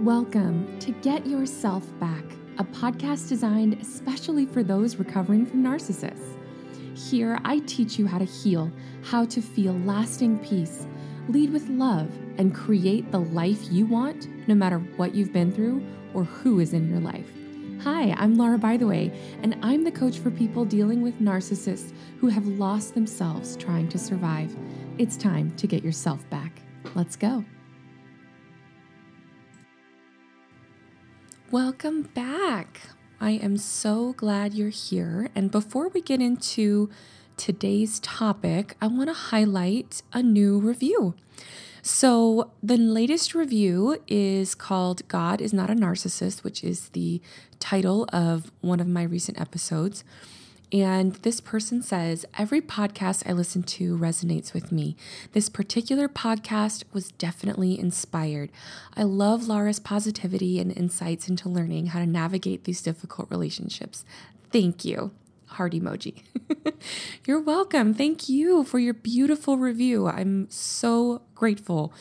Welcome to Get Yourself Back, a podcast designed especially for those recovering from narcissists. Here, I teach you how to heal, how to feel lasting peace, lead with love, and create the life you want no matter what you've been through or who is in your life. Hi, I'm Laura, by the way, and I'm the coach for people dealing with narcissists who have lost themselves trying to survive. It's time to get yourself back. Let's go. Welcome back. I am so glad you're here. And before we get into today's topic, I want to highlight a new review. So, the latest review is called God is Not a Narcissist, which is the title of one of my recent episodes. And this person says, Every podcast I listen to resonates with me. This particular podcast was definitely inspired. I love Laura's positivity and insights into learning how to navigate these difficult relationships. Thank you. Heart emoji. You're welcome. Thank you for your beautiful review. I'm so grateful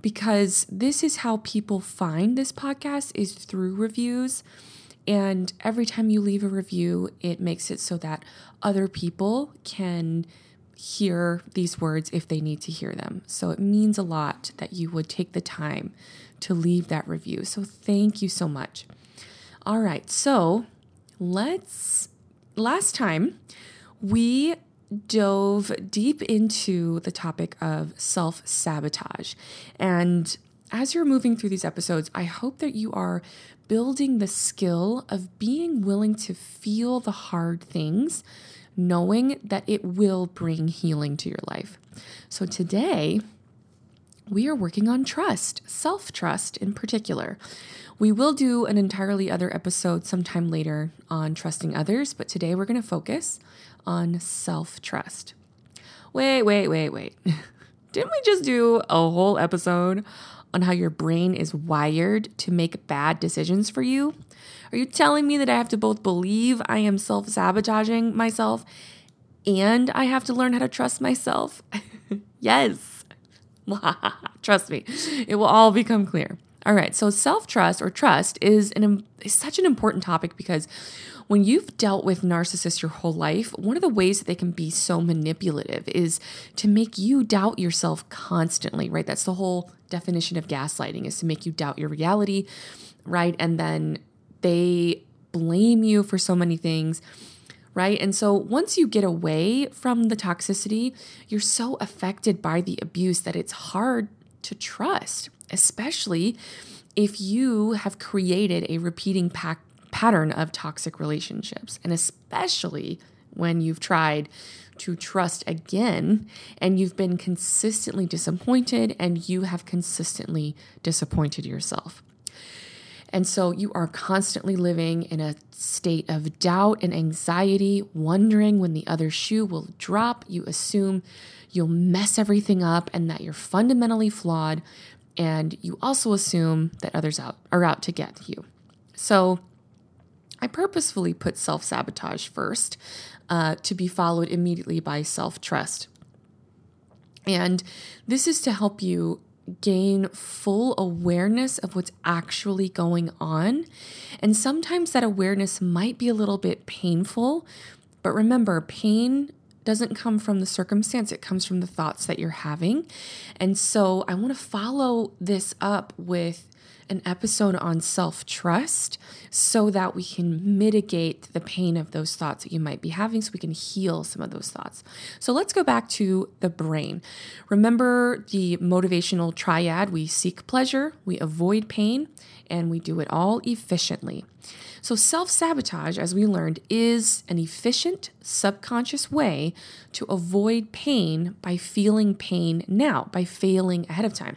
because this is how people find this podcast is through reviews. And every time you leave a review, it makes it so that other people can hear these words if they need to hear them. So it means a lot that you would take the time to leave that review. So thank you so much. All right, so let's. Last time we dove deep into the topic of self sabotage. And as you're moving through these episodes, I hope that you are building the skill of being willing to feel the hard things, knowing that it will bring healing to your life. So today, we are working on trust, self trust in particular. We will do an entirely other episode sometime later on trusting others, but today we're going to focus on self trust. Wait, wait, wait, wait. Didn't we just do a whole episode on how your brain is wired to make bad decisions for you? Are you telling me that I have to both believe I am self sabotaging myself and I have to learn how to trust myself? yes. trust me, it will all become clear. All right, so self trust or trust is, an, is such an important topic because when you've dealt with narcissists your whole life, one of the ways that they can be so manipulative is to make you doubt yourself constantly, right? That's the whole definition of gaslighting is to make you doubt your reality, right? And then they blame you for so many things right? And so once you get away from the toxicity, you're so affected by the abuse that it's hard to trust, especially if you have created a repeating pattern of toxic relationships, and especially when you've tried to trust again and you've been consistently disappointed and you have consistently disappointed yourself. And so you are constantly living in a state of doubt and anxiety, wondering when the other shoe will drop. You assume you'll mess everything up and that you're fundamentally flawed. And you also assume that others out, are out to get you. So I purposefully put self sabotage first uh, to be followed immediately by self trust. And this is to help you gain full awareness of what's actually going on. And sometimes that awareness might be a little bit painful, but remember, pain doesn't come from the circumstance, it comes from the thoughts that you're having. And so I want to follow this up with an episode on self trust so that we can mitigate the pain of those thoughts that you might be having, so we can heal some of those thoughts. So let's go back to the brain. Remember the motivational triad we seek pleasure, we avoid pain, and we do it all efficiently. So, self sabotage, as we learned, is an efficient subconscious way to avoid pain by feeling pain now, by failing ahead of time.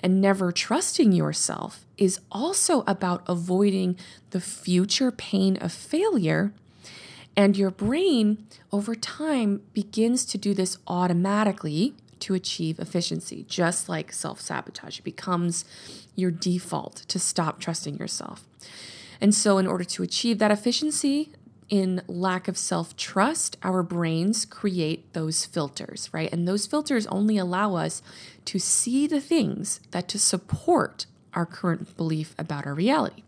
And never trusting yourself is also about avoiding the future pain of failure. And your brain, over time, begins to do this automatically to achieve efficiency, just like self sabotage. It becomes your default to stop trusting yourself. And so, in order to achieve that efficiency, in lack of self trust, our brains create those filters, right? And those filters only allow us to see the things that to support our current belief about our reality.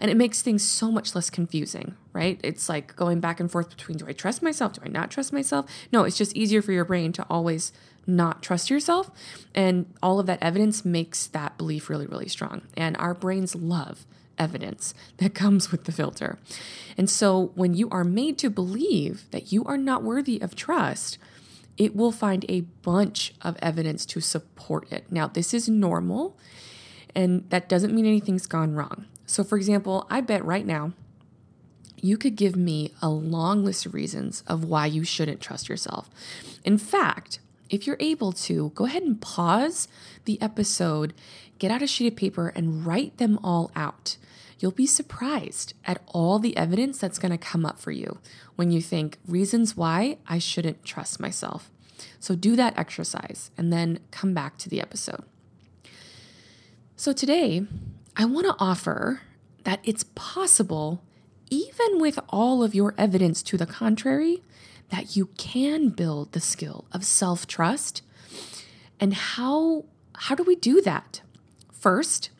And it makes things so much less confusing, right? It's like going back and forth between do I trust myself? Do I not trust myself? No, it's just easier for your brain to always not trust yourself. And all of that evidence makes that belief really, really strong. And our brains love evidence that comes with the filter. And so when you are made to believe that you are not worthy of trust, it will find a bunch of evidence to support it. Now, this is normal, and that doesn't mean anything's gone wrong. So, for example, I bet right now you could give me a long list of reasons of why you shouldn't trust yourself. In fact, if you're able to, go ahead and pause the episode, get out a sheet of paper, and write them all out. You'll be surprised at all the evidence that's going to come up for you when you think reasons why I shouldn't trust myself. So do that exercise and then come back to the episode. So today, I want to offer that it's possible, even with all of your evidence to the contrary, that you can build the skill of self trust. And how, how do we do that? First,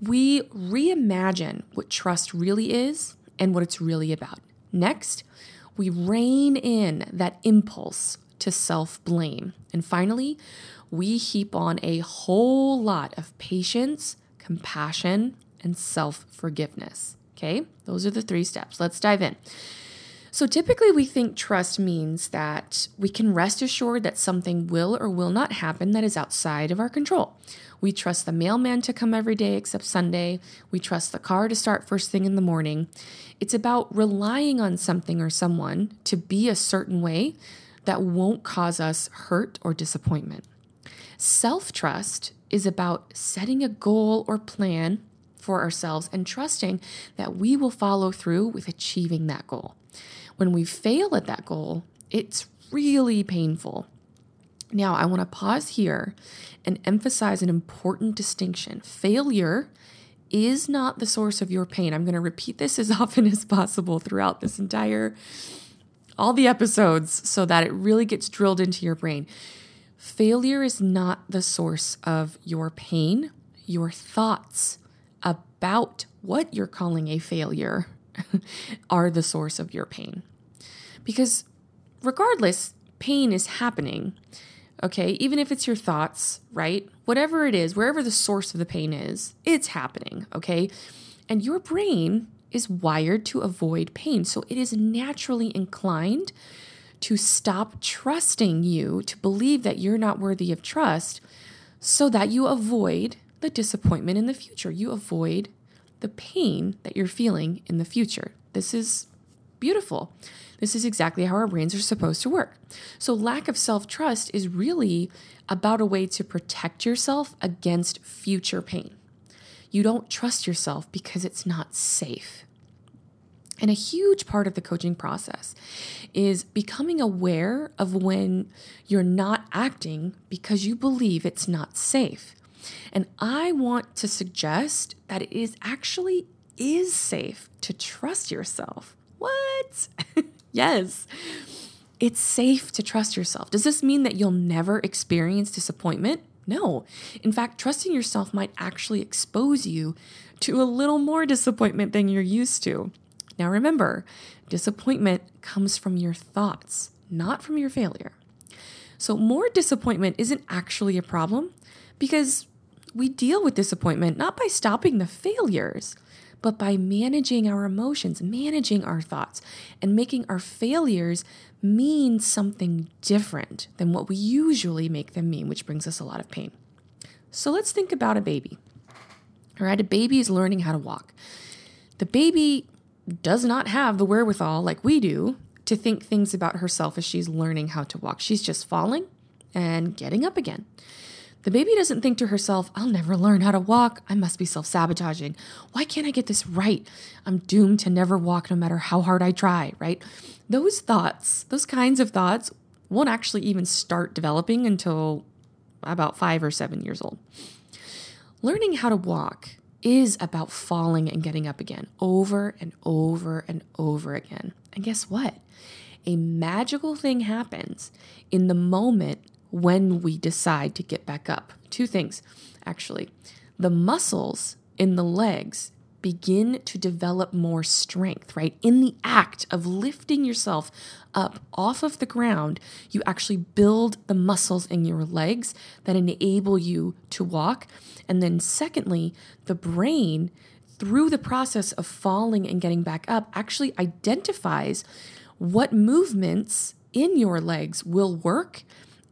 we reimagine what trust really is and what it's really about. Next, we rein in that impulse to self blame. And finally, we heap on a whole lot of patience, compassion, and self forgiveness. Okay, those are the three steps. Let's dive in. So typically, we think trust means that we can rest assured that something will or will not happen that is outside of our control. We trust the mailman to come every day except Sunday. We trust the car to start first thing in the morning. It's about relying on something or someone to be a certain way that won't cause us hurt or disappointment. Self trust is about setting a goal or plan for ourselves and trusting that we will follow through with achieving that goal. When we fail at that goal, it's really painful. Now, I want to pause here and emphasize an important distinction. Failure is not the source of your pain. I'm going to repeat this as often as possible throughout this entire all the episodes so that it really gets drilled into your brain. Failure is not the source of your pain. Your thoughts about what you're calling a failure are the source of your pain. Because regardless, pain is happening. Okay, even if it's your thoughts, right? Whatever it is, wherever the source of the pain is, it's happening. Okay. And your brain is wired to avoid pain. So it is naturally inclined to stop trusting you, to believe that you're not worthy of trust, so that you avoid the disappointment in the future. You avoid the pain that you're feeling in the future. This is beautiful. This is exactly how our brains are supposed to work. So, lack of self trust is really about a way to protect yourself against future pain. You don't trust yourself because it's not safe. And a huge part of the coaching process is becoming aware of when you're not acting because you believe it's not safe. And I want to suggest that it is actually is safe to trust yourself. What? yes. It's safe to trust yourself. Does this mean that you'll never experience disappointment? No. In fact, trusting yourself might actually expose you to a little more disappointment than you're used to. Now remember, disappointment comes from your thoughts, not from your failure. So, more disappointment isn't actually a problem because we deal with disappointment not by stopping the failures, but by managing our emotions, managing our thoughts, and making our failures mean something different than what we usually make them mean, which brings us a lot of pain. So let's think about a baby. All right, a baby is learning how to walk. The baby does not have the wherewithal, like we do, to think things about herself as she's learning how to walk. She's just falling and getting up again. The baby doesn't think to herself, I'll never learn how to walk. I must be self sabotaging. Why can't I get this right? I'm doomed to never walk no matter how hard I try, right? Those thoughts, those kinds of thoughts, won't actually even start developing until about five or seven years old. Learning how to walk is about falling and getting up again over and over and over again. And guess what? A magical thing happens in the moment when we decide to get back up. Two things, actually. the muscles in the legs begin to develop more strength, right? In the act of lifting yourself up off of the ground, you actually build the muscles in your legs that enable you to walk. And then, secondly, the brain, through the process of falling and getting back up, actually identifies what movements in your legs will work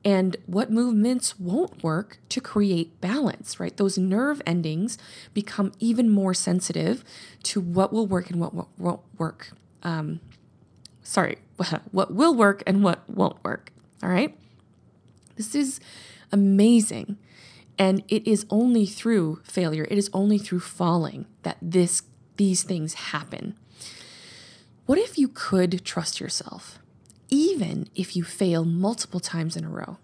and what movements won't work to create balance, right? Those nerve endings become even more sensitive to what will work and what won't work. Um, sorry, what will work and what won't work. All right. This is amazing. And it is only through failure, it is only through falling that this these things happen. What if you could trust yourself? Even if you fail multiple times in a row?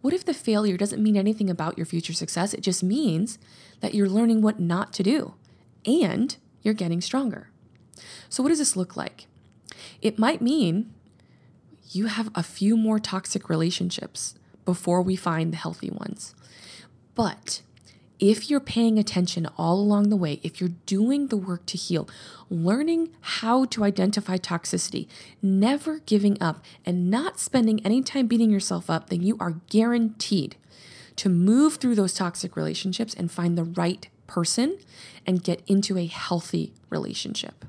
What if the failure doesn't mean anything about your future success? It just means that you're learning what not to do and you're getting stronger. So, what does this look like? It might mean you have a few more toxic relationships before we find the healthy ones. But if you're paying attention all along the way, if you're doing the work to heal, learning how to identify toxicity, never giving up, and not spending any time beating yourself up, then you are guaranteed to move through those toxic relationships and find the right person and get into a healthy relationship.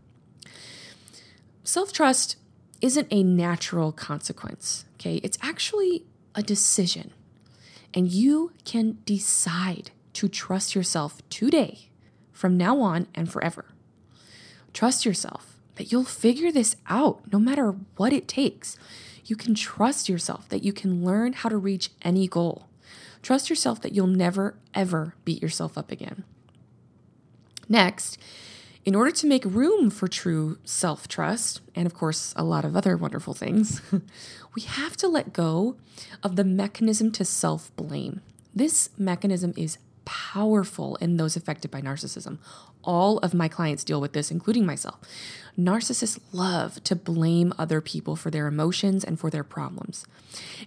Self trust isn't a natural consequence, okay? It's actually a decision. And you can decide to trust yourself today, from now on and forever. Trust yourself that you'll figure this out no matter what it takes. You can trust yourself that you can learn how to reach any goal. Trust yourself that you'll never, ever beat yourself up again. Next, in order to make room for true self trust, and of course, a lot of other wonderful things, we have to let go of the mechanism to self blame. This mechanism is powerful in those affected by narcissism. All of my clients deal with this, including myself. Narcissists love to blame other people for their emotions and for their problems.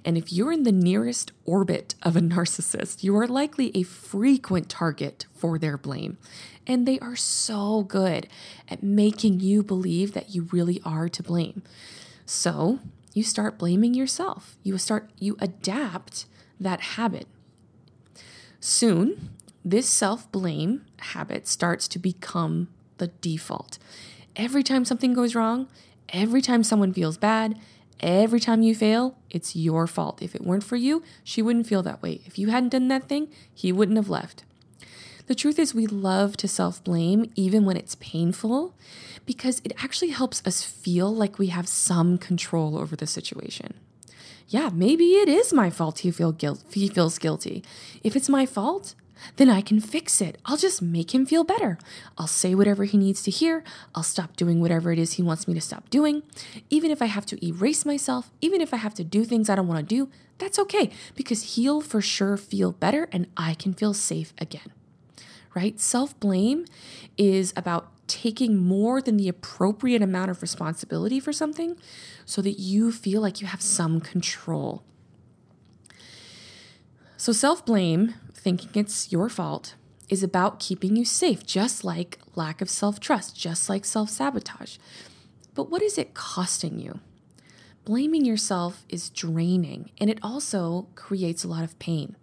And if you're in the nearest orbit of a narcissist, you are likely a frequent target for their blame. And they are so good at making you believe that you really are to blame. So you start blaming yourself. You start, you adapt that habit. Soon, this self blame habit starts to become the default. Every time something goes wrong, every time someone feels bad, every time you fail, it's your fault. If it weren't for you, she wouldn't feel that way. If you hadn't done that thing, he wouldn't have left. The truth is, we love to self blame even when it's painful because it actually helps us feel like we have some control over the situation yeah, maybe it is my fault he, feel guilt, he feels guilty. If it's my fault, then I can fix it. I'll just make him feel better. I'll say whatever he needs to hear. I'll stop doing whatever it is he wants me to stop doing. Even if I have to erase myself, even if I have to do things I don't want to do, that's okay because he'll for sure feel better and I can feel safe again. Right? Self blame is about taking more than the appropriate amount of responsibility for something so that you feel like you have some control. So, self blame, thinking it's your fault, is about keeping you safe, just like lack of self trust, just like self sabotage. But what is it costing you? Blaming yourself is draining and it also creates a lot of pain.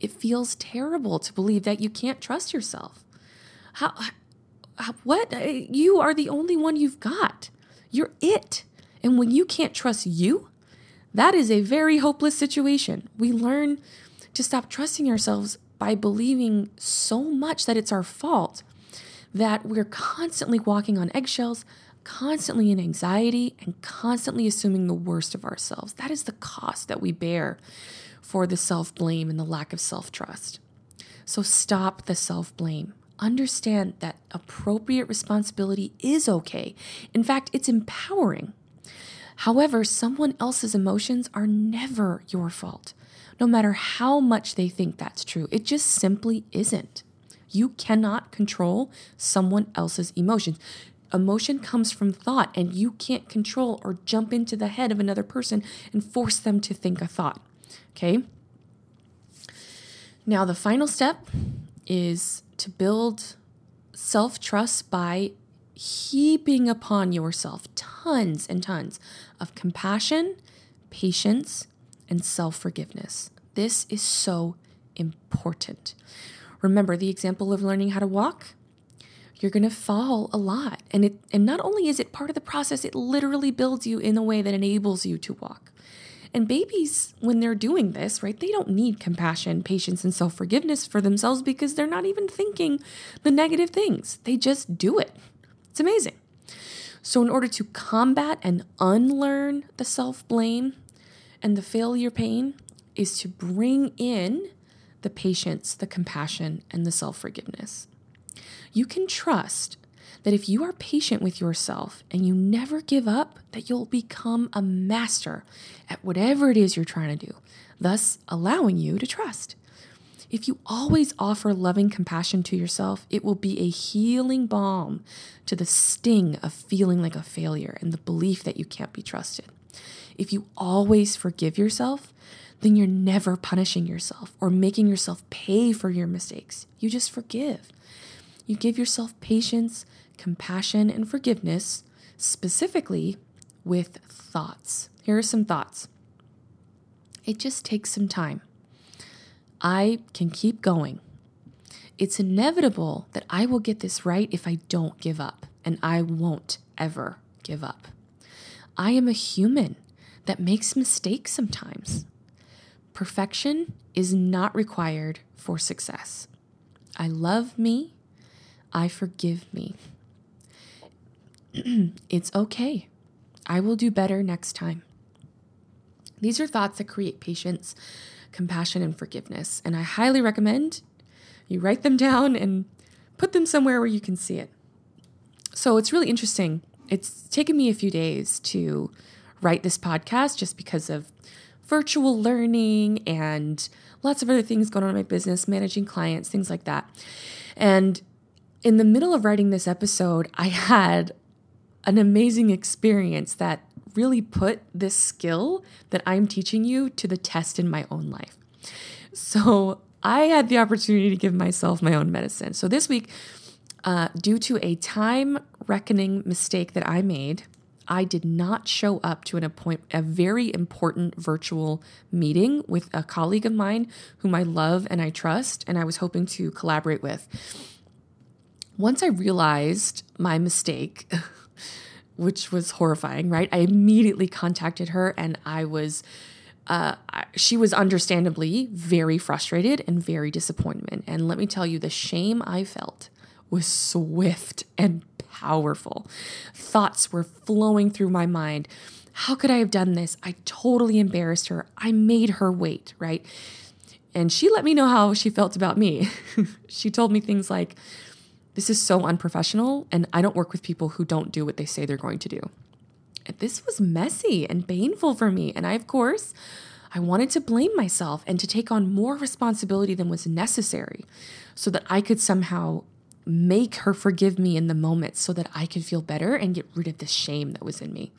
It feels terrible to believe that you can't trust yourself. How, what? Uh, you are the only one you've got. You're it. And when you can't trust you, that is a very hopeless situation. We learn to stop trusting ourselves by believing so much that it's our fault that we're constantly walking on eggshells, constantly in anxiety, and constantly assuming the worst of ourselves. That is the cost that we bear for the self blame and the lack of self trust. So stop the self blame understand that appropriate responsibility is okay. In fact, it's empowering. However, someone else's emotions are never your fault, no matter how much they think that's true. It just simply isn't. You cannot control someone else's emotions. Emotion comes from thought, and you can't control or jump into the head of another person and force them to think a thought. Okay? Now, the final step is to build self trust by heaping upon yourself tons and tons of compassion, patience, and self forgiveness. This is so important. Remember the example of learning how to walk? You're going to fall a lot. And it and not only is it part of the process, it literally builds you in a way that enables you to walk. And babies, when they're doing this, right, they don't need compassion, patience, and self forgiveness for themselves because they're not even thinking the negative things. They just do it. It's amazing. So, in order to combat and unlearn the self blame and the failure pain, is to bring in the patience, the compassion, and the self forgiveness. You can trust that if you are patient with yourself and you never give up, that you'll become a master at whatever it is you're trying to do, thus allowing you to trust. If you always offer loving compassion to yourself, it will be a healing balm to the sting of feeling like a failure and the belief that you can't be trusted. If you always forgive yourself, then you're never punishing yourself or making yourself pay for your mistakes. You just forgive. You give yourself patience, compassion, and forgiveness, specifically with thoughts. Here are some thoughts. It just takes some time. I can keep going. It's inevitable that I will get this right if I don't give up, and I won't ever give up. I am a human that makes mistakes sometimes. Perfection is not required for success. I love me. I forgive me. it's okay. I will do better next time. These are thoughts that create patience, compassion, and forgiveness. And I highly recommend you write them down and put them somewhere where you can see it. So it's really interesting. It's taken me a few days to write this podcast just because of virtual learning and lots of other things going on in my business, managing clients, things like that. And in the middle of writing this episode, I had an amazing experience that really put this skill that I'm teaching you to the test in my own life. So I had the opportunity to give myself my own medicine. So this week, uh, due to a time reckoning mistake that I made, I did not show up to an appoint a very important virtual meeting with a colleague of mine whom I love and I trust and I was hoping to collaborate with. Once I realized my mistake, which was horrifying, right? I immediately contacted her and I was uh, she was understandably very frustrated and very disappointed. And let me tell you, the shame I felt was swift and powerful. Thoughts were flowing through my mind. How could I have done this? I totally embarrassed her. I made her wait, right? And she let me know how she felt about me. she told me things like, This is so unprofessional, and I don't work with people who don't do what they say they're going to do. This was messy and painful for me. And I, of course, I wanted to blame myself and to take on more responsibility than was necessary so that I could somehow make her forgive me in the moment so that I could feel better and get rid of the shame that was in me.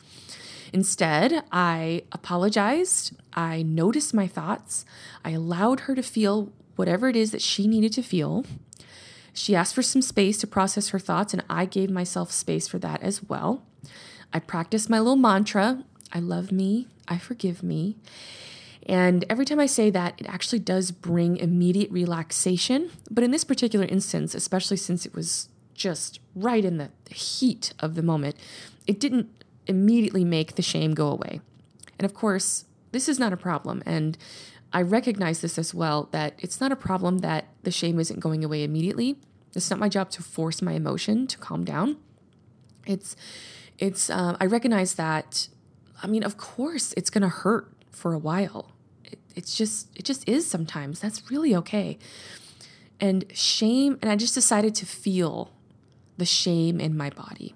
Instead, I apologized. I noticed my thoughts. I allowed her to feel whatever it is that she needed to feel. She asked for some space to process her thoughts, and I gave myself space for that as well. I practiced my little mantra I love me, I forgive me. And every time I say that, it actually does bring immediate relaxation. But in this particular instance, especially since it was just right in the heat of the moment, it didn't immediately make the shame go away. And of course, this is not a problem. And I recognize this as well that it's not a problem that the shame isn't going away immediately. It's not my job to force my emotion to calm down. It's, it's, um, I recognize that, I mean, of course, it's going to hurt for a while it's just it just is sometimes. That's really okay. And shame, and I just decided to feel the shame in my body.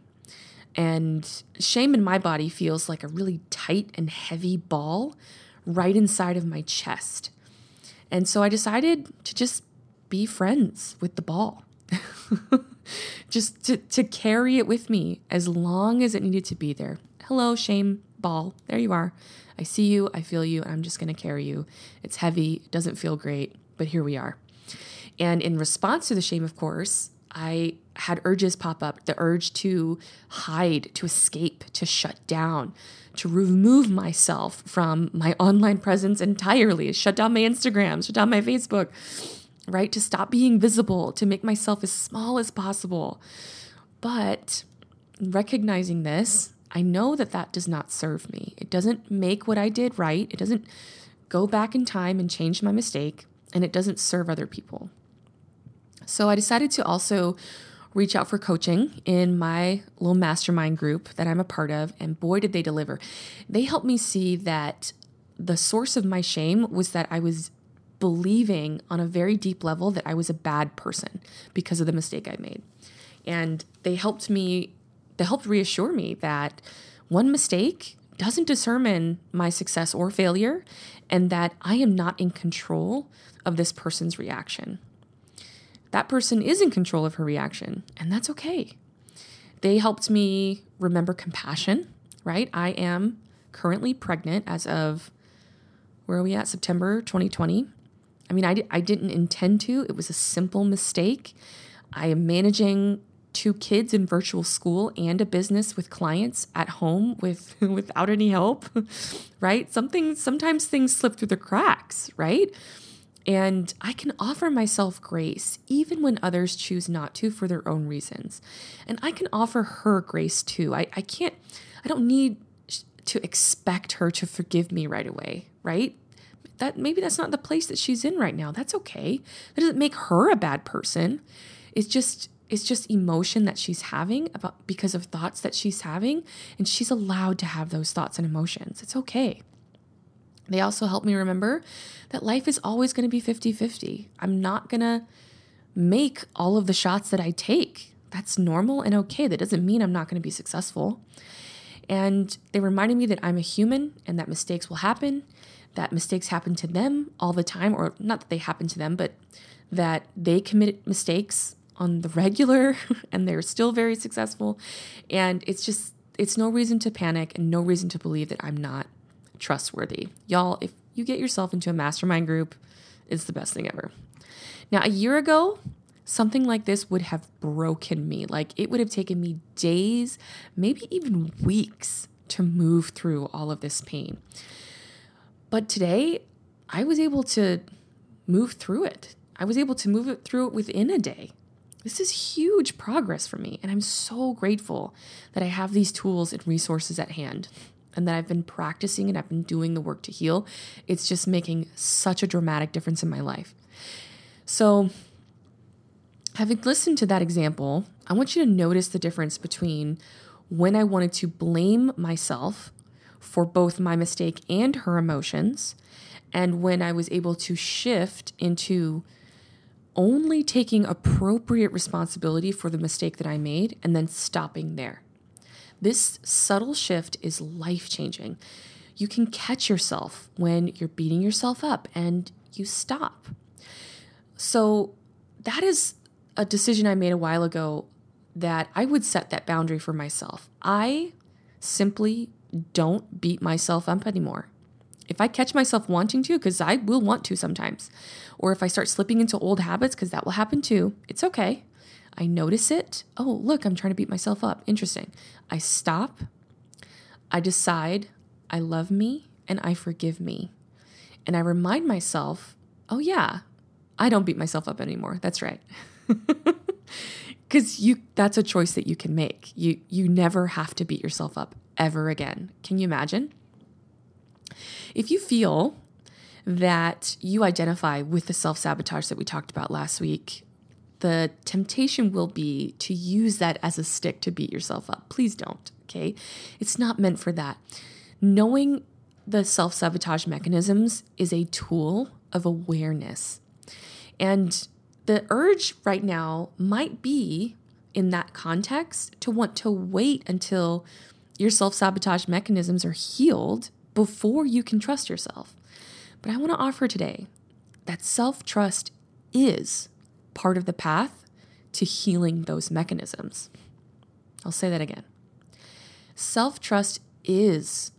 And shame in my body feels like a really tight and heavy ball right inside of my chest. And so I decided to just be friends with the ball. just to, to carry it with me as long as it needed to be there. Hello, shame ball. There you are. I see you, I feel you, I'm just going to carry you. It's heavy, it doesn't feel great, but here we are. And in response to the shame, of course, I had urges pop up the urge to hide, to escape, to shut down, to remove myself from my online presence entirely, shut down my Instagram, shut down my Facebook, right? To stop being visible, to make myself as small as possible. But recognizing this, I know that that does not serve me. It doesn't make what I did right. It doesn't go back in time and change my mistake, and it doesn't serve other people. So I decided to also reach out for coaching in my little mastermind group that I'm a part of, and boy, did they deliver. They helped me see that the source of my shame was that I was believing on a very deep level that I was a bad person because of the mistake I made. And they helped me, they helped reassure me that one mistake doesn't determine my success or failure, and that I am not in control of this person's reaction. That person is in control of her reaction, and that's okay. They helped me remember compassion, right? I am currently pregnant as of where are we at? September 2020. I mean, I, I didn't intend to, it was a simple mistake. I am managing two kids in virtual school and a business with clients at home with without any help right something sometimes things slip through the cracks right and I can offer myself grace even when others choose not to for their own reasons. And I can offer her grace too. I, I can't, I don't need to expect her to forgive me right away, right? That maybe that's not the place that she's in right now. That's okay. That doesn't make her a bad person. It's just it's just emotion that she's having about because of thoughts that she's having and she's allowed to have those thoughts and emotions. It's okay. They also help me remember that life is always going to be 50 50. I'm not going to make all of the shots that I take. That's normal and okay. That doesn't mean I'm not going to be successful. And they reminded me that I'm a human and that mistakes will happen, that mistakes happen to them all the time, or not that they happen to them, but that they commit mistakes on the regular and they're still very successful. And it's just, it's no reason to panic and no reason to believe that I'm not trustworthy. Y'all, if you get yourself into a mastermind group, it's the best thing ever. Now, a year ago, something like this would have broken me. Like it would have taken me days, maybe even weeks to move through all of this pain. But today, I was able to move through it. I was able to move it through it within a day. This is huge progress for me, and I'm so grateful that I have these tools and resources at hand and that I've been practicing and I've been doing the work to heal, it's just making such a dramatic difference in my life. So, having listened to that example, I want you to notice the difference between when I wanted to blame myself for both my mistake and her emotions, and when I was able to shift into only taking appropriate responsibility for the mistake that I made and then stopping there. This subtle shift is life changing. You can catch yourself when you're beating yourself up and you stop. So, that is a decision I made a while ago that I would set that boundary for myself. I simply don't beat myself up anymore. If I catch myself wanting to, because I will want to sometimes, or if I start slipping into old habits, because that will happen too, it's okay. I notice it. Oh, look, I'm trying to beat myself up. Interesting. I stop. I decide I love me and I forgive me. And I remind myself, oh, yeah, I don't beat myself up anymore. That's right. Cuz you that's a choice that you can make. You you never have to beat yourself up ever again. Can you imagine? If you feel that you identify with the self-sabotage that we talked about last week the temptation will be to use that as a stick to beat yourself up. Please don't, okay? It's not meant for that. Knowing the self sabotage mechanisms is a tool of awareness. And the urge right now might be in that context to want to wait until your self sabotage mechanisms are healed before you can trust yourself. But I want to offer today that self trust is part of the path to healing those mechanisms. I'll say that again. Self trust is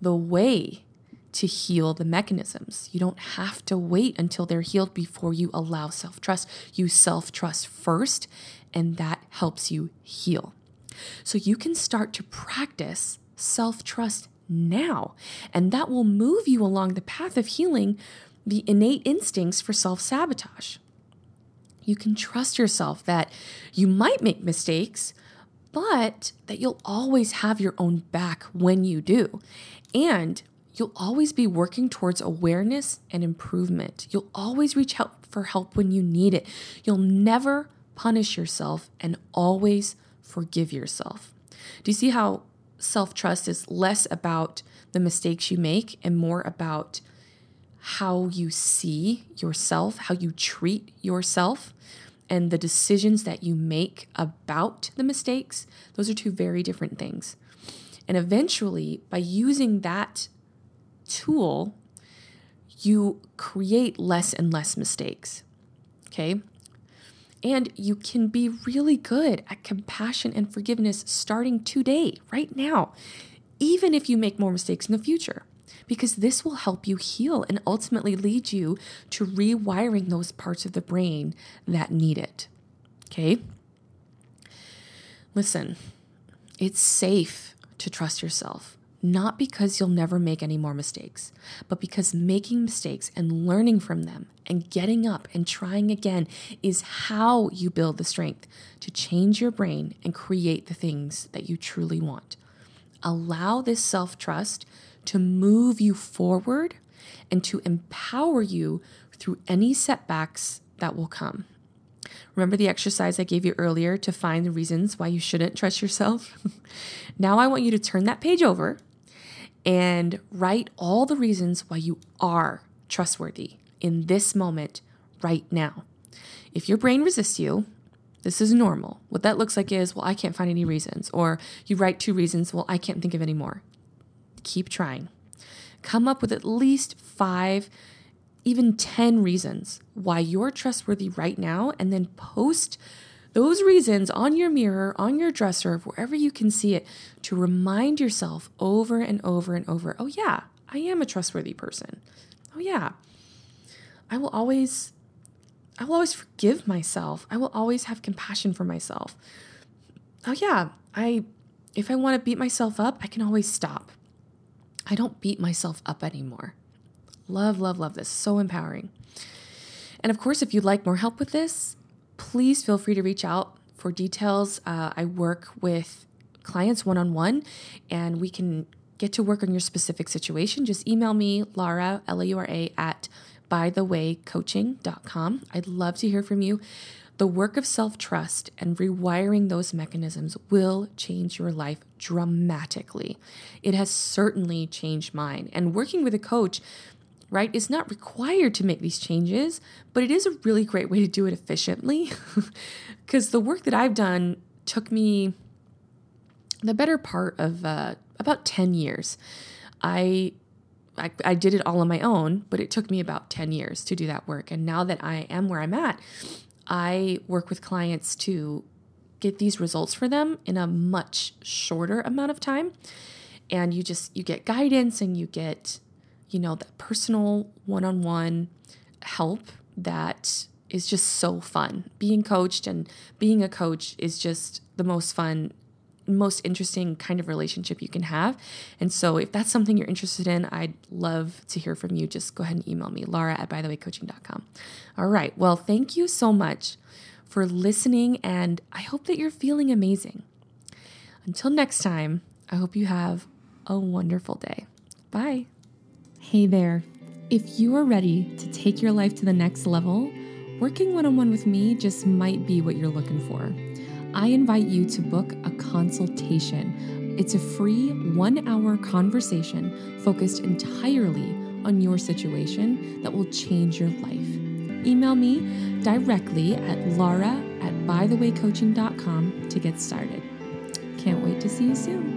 the way to heal the mechanisms. You don't have to wait until they're healed before you allow self trust. You self trust first, and that helps you heal. So you can start to practice self trust now, and that will move you along the path of healing the innate instincts for self sabotage. You can trust yourself that you might make mistakes, but that you'll always have your own back when you do. And you'll always be working towards awareness and improvement. You'll always reach out for help when you need it. You'll never punish yourself and always forgive yourself. Do you see how self trust is less about the mistakes you make and more about how you see yourself, how you treat yourself, and the decisions that you make about the mistakes? Those are two very different things. And eventually, by using that tool, you create less and less mistakes. Okay. And you can be really good at compassion and forgiveness starting today, right now, even if you make more mistakes in the future, because this will help you heal and ultimately lead you to rewiring those parts of the brain that need it. Okay? Listen, it's safe to trust yourself not because you'll never make any more mistakes, but because making mistakes and learning from them and getting up and trying again is how you build the strength to change your brain and create the things that you truly want. Allow this self trust to move you forward and to empower you through any setbacks that will come. Remember the exercise I gave you earlier to find the reasons why you shouldn't trust yourself? now I want you to turn that page over and write all the reasons why you are trustworthy in this moment right now. If your brain resists you, this is normal. What that looks like is, well, I can't find any reasons. Or you write two reasons, well, I can't think of any more. Keep trying. Come up with at least five, even 10 reasons why you're trustworthy right now, and then post those reasons on your mirror, on your dresser, wherever you can see it, to remind yourself over and over and over oh, yeah, I am a trustworthy person. Oh, yeah, I will always. I will always forgive myself. I will always have compassion for myself. Oh yeah, I if I want to beat myself up, I can always stop. I don't beat myself up anymore. Love, love, love this. So empowering. And of course, if you'd like more help with this, please feel free to reach out for details. Uh, I work with clients one on one, and we can get to work on your specific situation. Just email me, Laura, L A U R A, at bythewaycoaching.com. I'd love to hear from you. The work of self trust and rewiring those mechanisms will change your life dramatically. It has certainly changed mine. And working with a coach right, It's not required to make these changes, but it is a really great way to do it efficiently. Because the work that I've done took me the better part of uh, about 10 years. I, I, I did it all on my own, but it took me about 10 years to do that work. And now that I am where I'm at, I work with clients to get these results for them in a much shorter amount of time. And you just you get guidance and you get you know, that personal one on one help that is just so fun. Being coached and being a coach is just the most fun, most interesting kind of relationship you can have. And so, if that's something you're interested in, I'd love to hear from you. Just go ahead and email me, laura at bythewaycoaching.com. All right. Well, thank you so much for listening, and I hope that you're feeling amazing. Until next time, I hope you have a wonderful day. Bye. Hey there. If you are ready to take your life to the next level, working one on one with me just might be what you're looking for. I invite you to book a consultation. It's a free one hour conversation focused entirely on your situation that will change your life. Email me directly at laura at bythewaycoaching.com to get started. Can't wait to see you soon.